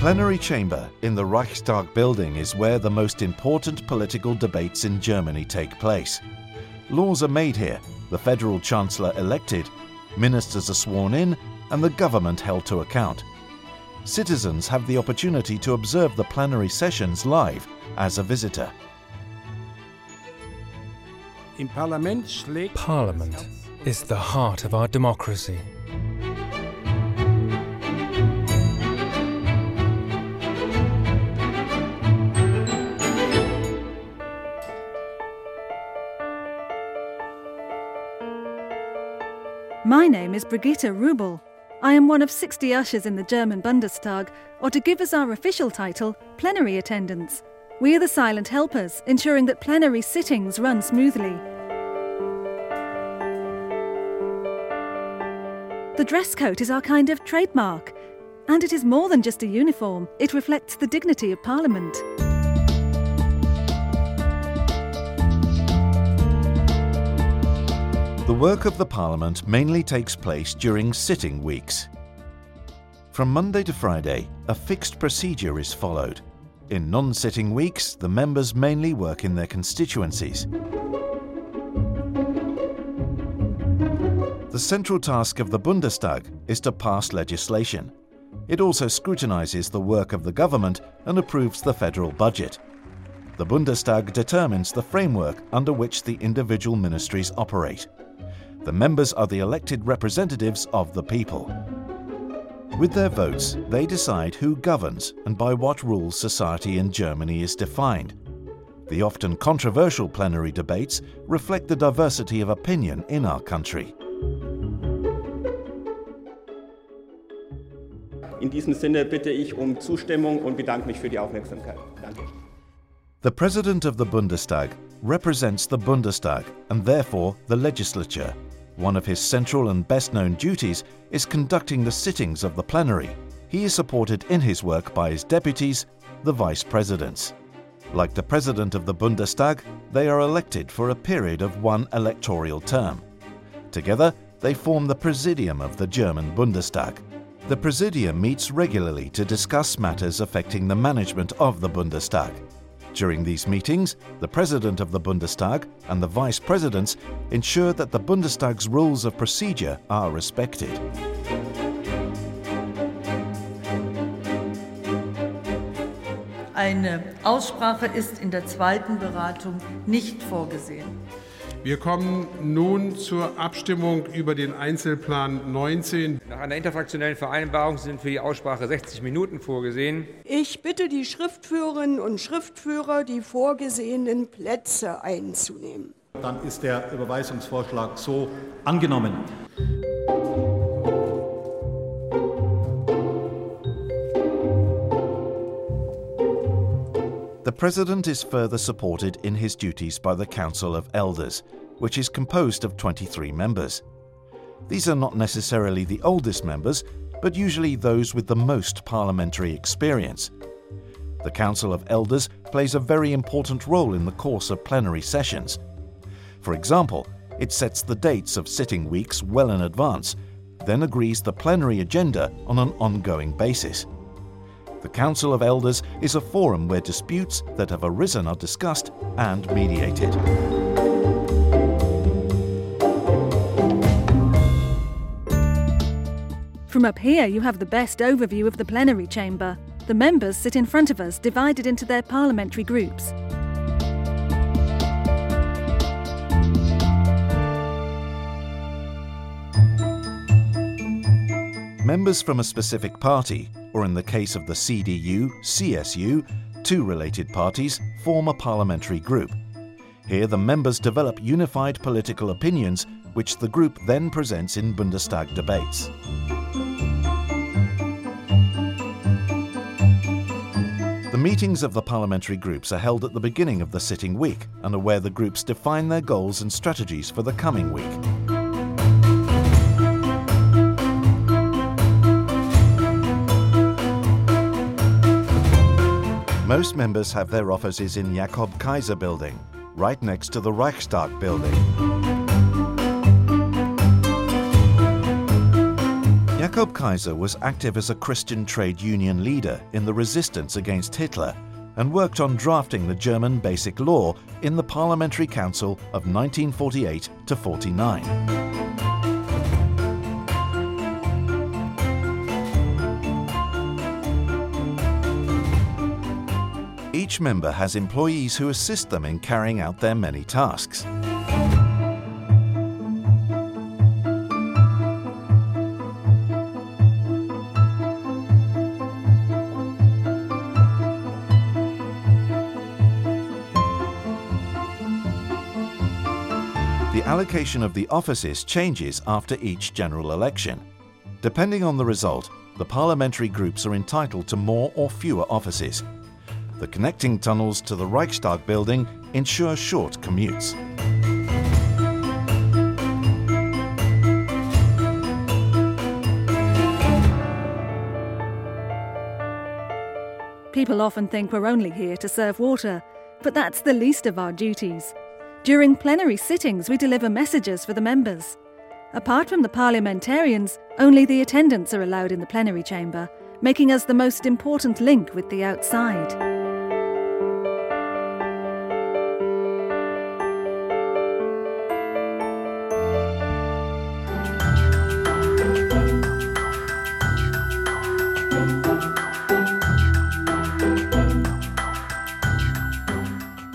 plenary chamber in the Reichstag building is where the most important political debates in Germany take place. Laws are made here, the federal chancellor elected, ministers are sworn in, and the government held to account. Citizens have the opportunity to observe the plenary sessions live as a visitor. Parliament is the heart of our democracy. My name is Brigitte Rubel. I am one of 60 ushers in the German Bundestag, or to give us our official title, plenary attendants. We are the silent helpers, ensuring that plenary sittings run smoothly. The dress coat is our kind of trademark, and it is more than just a uniform, it reflects the dignity of Parliament. The work of the Parliament mainly takes place during sitting weeks. From Monday to Friday, a fixed procedure is followed. In non-sitting weeks, the members mainly work in their constituencies. The central task of the Bundestag is to pass legislation. It also scrutinizes the work of the government and approves the federal budget. The Bundestag determines the framework under which the individual ministries operate. The members are the elected representatives of the people. With their votes, they decide who governs and by what rules society in Germany is defined. The often controversial plenary debates reflect the diversity of opinion in our country. In diesem Sinne bitte ich um Zustimmung und bedanke mich für die Aufmerksamkeit. Danke. The President of the Bundestag represents the Bundestag and therefore the legislature. One of his central and best known duties is conducting the sittings of the plenary. He is supported in his work by his deputies, the vice presidents. Like the president of the Bundestag, they are elected for a period of one electoral term. Together, they form the Presidium of the German Bundestag. The Presidium meets regularly to discuss matters affecting the management of the Bundestag. During these meetings, the President of the Bundestag and the Vice Presidents ensure that the Bundestag's rules of procedure are respected. Eine Aussprache ist in der zweiten Beratung nicht vorgesehen. Wir kommen nun zur Abstimmung über den Einzelplan 19. Nach einer interfraktionellen Vereinbarung sind für die Aussprache 60 Minuten vorgesehen. Ich bitte die Schriftführerinnen und Schriftführer, die vorgesehenen Plätze einzunehmen. Dann ist der Überweisungsvorschlag so angenommen. The President is further supported in his duties by the Council of Elders, which is composed of 23 members. These are not necessarily the oldest members, but usually those with the most parliamentary experience. The Council of Elders plays a very important role in the course of plenary sessions. For example, it sets the dates of sitting weeks well in advance, then agrees the plenary agenda on an ongoing basis. The Council of Elders is a forum where disputes that have arisen are discussed and mediated. From up here, you have the best overview of the plenary chamber. The members sit in front of us, divided into their parliamentary groups. Members from a specific party or in the case of the CDU, CSU, two related parties form a parliamentary group. Here the members develop unified political opinions which the group then presents in Bundestag debates. The meetings of the parliamentary groups are held at the beginning of the sitting week and are where the groups define their goals and strategies for the coming week. Most members have their offices in Jakob Kaiser building, right next to the Reichstag building. Jakob Kaiser was active as a Christian trade union leader in the resistance against Hitler and worked on drafting the German Basic Law in the Parliamentary Council of 1948 to 49. Each member has employees who assist them in carrying out their many tasks. The allocation of the offices changes after each general election. Depending on the result, the parliamentary groups are entitled to more or fewer offices. The connecting tunnels to the Reichstag building ensure short commutes. People often think we're only here to serve water, but that's the least of our duties. During plenary sittings, we deliver messages for the members. Apart from the parliamentarians, only the attendants are allowed in the plenary chamber, making us the most important link with the outside.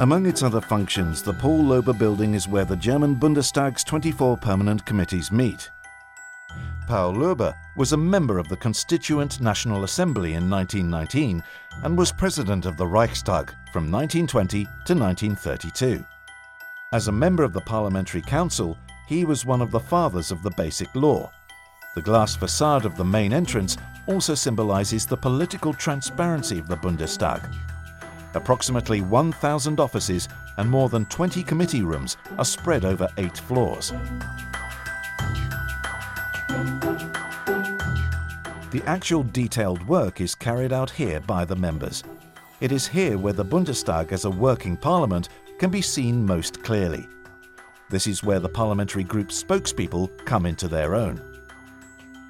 Among its other functions, the Paul Löbe building is where the German Bundestag's 24 permanent committees meet. Paul Löbe was a member of the Constituent National Assembly in 1919 and was president of the Reichstag from 1920 to 1932. As a member of the Parliamentary Council, he was one of the fathers of the Basic Law. The glass facade of the main entrance also symbolizes the political transparency of the Bundestag. Approximately 1,000 offices and more than 20 committee rooms are spread over eight floors. The actual detailed work is carried out here by the members. It is here where the Bundestag as a working parliament can be seen most clearly. This is where the parliamentary group spokespeople come into their own.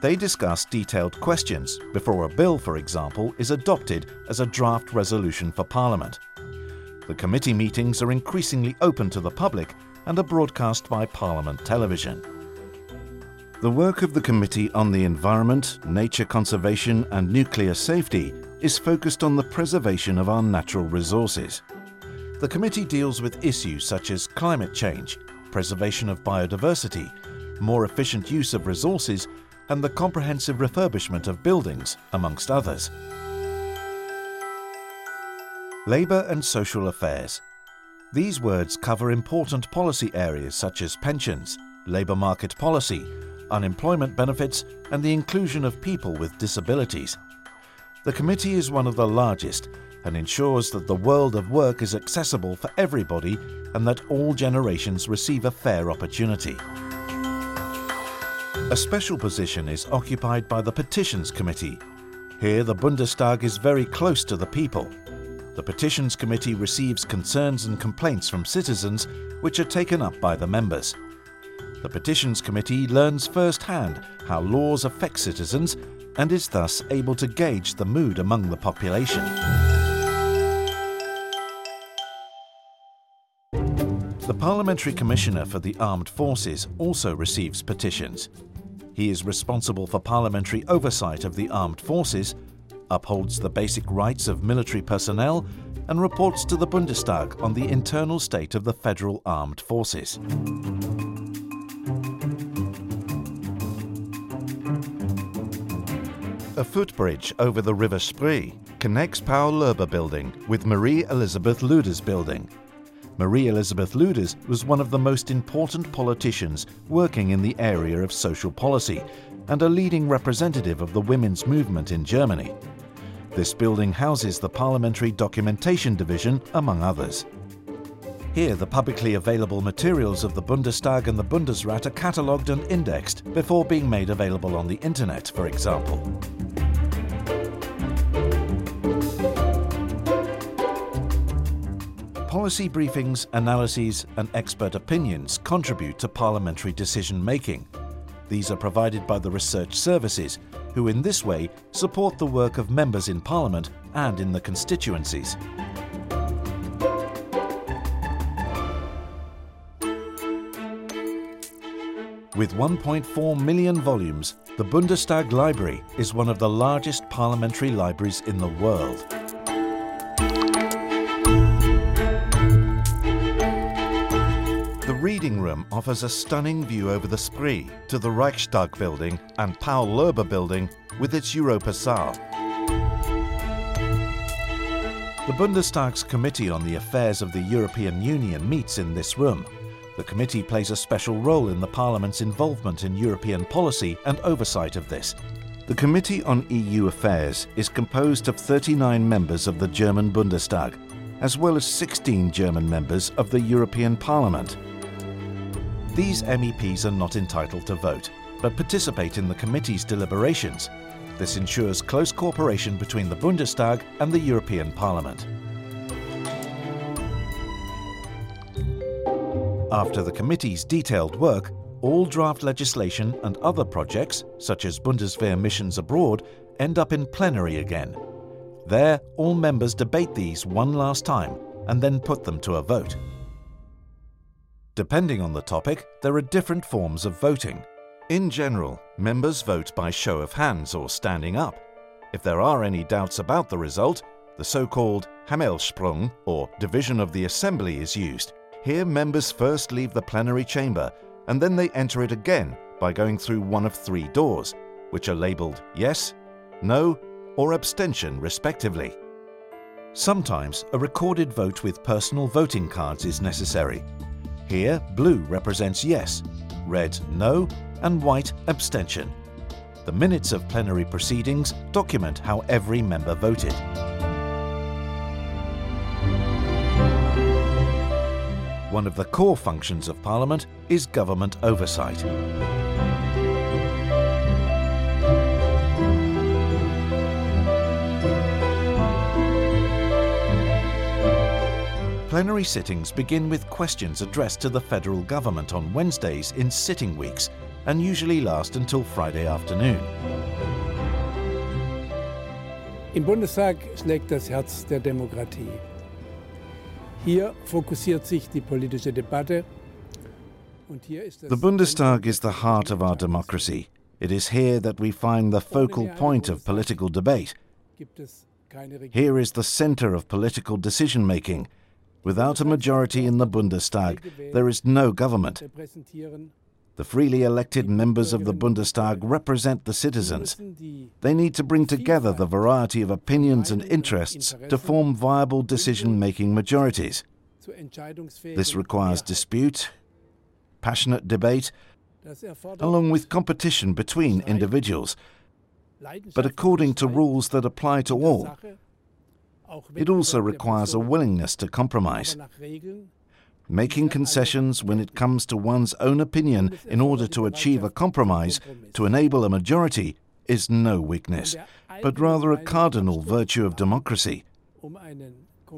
They discuss detailed questions before a bill, for example, is adopted as a draft resolution for Parliament. The committee meetings are increasingly open to the public and are broadcast by Parliament television. The work of the Committee on the Environment, Nature Conservation and Nuclear Safety is focused on the preservation of our natural resources. The committee deals with issues such as climate change, preservation of biodiversity, more efficient use of resources and the comprehensive refurbishment of buildings, amongst others. Labour and social affairs. These words cover important policy areas such as pensions, labour market policy, unemployment benefits and the inclusion of people with disabilities. The committee is one of the largest and ensures that the world of work is accessible for everybody and that all generations receive a fair opportunity. A special position is occupied by the Petitions Committee. Here, the Bundestag is very close to the people. The Petitions Committee receives concerns and complaints from citizens, which are taken up by the members. The Petitions Committee learns firsthand how laws affect citizens and is thus able to gauge the mood among the population. The Parliamentary Commissioner for the Armed Forces also receives petitions. He is responsible for parliamentary oversight of the armed forces, upholds the basic rights of military personnel, and reports to the Bundestag on the internal state of the federal armed forces. A footbridge over the River Spree connects Paul Löbe building with Marie Elizabeth Luders building Marie Elizabeth Luders was one of the most important politicians working in the area of social policy and a leading representative of the women's movement in Germany. This building houses the Parliamentary Documentation Division, among others. Here, the publicly available materials of the Bundestag and the Bundesrat are catalogued and indexed before being made available on the internet, for example. Policy briefings, analyses and expert opinions contribute to parliamentary decision-making. These are provided by the research services, who in this way support the work of members in Parliament and in the constituencies. With 1.4 million volumes, the Bundestag Library is one of the largest parliamentary libraries in the world. Reading room offers a stunning view over the Spree to the Reichstag building and Paul Löbe building with its Europa Saal. The Bundestag's Committee on the Affairs of the European Union meets in this room the committee plays a special role in the Parliament's involvement in European policy and oversight of this. The Committee on EU Affairs is composed of 39 members of the German Bundestag, as well as 16 German members of the European Parliament. These MEPs are not entitled to vote, but participate in the committee's deliberations. This ensures close cooperation between the Bundestag and the European Parliament. After the committee's detailed work, all draft legislation and other projects, such as Bundeswehr missions abroad, end up in plenary again. There, all members debate these one last time and then put them to a vote. Depending on the topic, there are different forms of voting. In general, members vote by show of hands or standing up. If there are any doubts about the result, the so-called Hammelsprung, or division of the assembly, is used. Here, members first leave the plenary chamber and then they enter it again by going through one of three doors, which are labelled yes, no, or abstention, respectively. Sometimes a recorded vote with personal voting cards is necessary. Here, blue represents yes, red no, and white abstention. The minutes of plenary proceedings document how every member voted. One of the core functions of Parliament is government oversight. Plenary sittings begin with questions addressed to the federal government on Wednesdays in sitting weeks and usually last until Friday afternoon. Im Bundestag schlägt das Herz der Demokratie. Hier fokussiert sich die politische Debatte. The Bundestag is the heart of our democracy. It is here that we find the focal point of political debate. Here is the center of political decision making. Without a majority in the Bundestag, there is no government. The freely elected members of the Bundestag represent the citizens. They need to bring together the variety of opinions and interests to form viable decision-making majorities. This requires dispute, passionate debate, along with competition between individuals, but according to rules that apply to all. It also requires a willingness to compromise. Making concessions when it comes to one's own opinion in order to achieve a compromise to enable a majority is no weakness, but rather a cardinal virtue of democracy.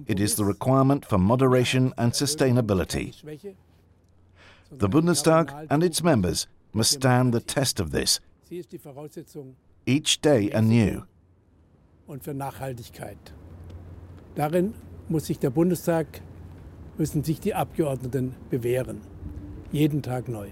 It is the requirement for moderation and sustainability. The Bundestag and its members must stand the test of this, each day anew. Darin muss sich der Bundestag müssen sich die Abgeordneten bewähren. Jeden Tag neu.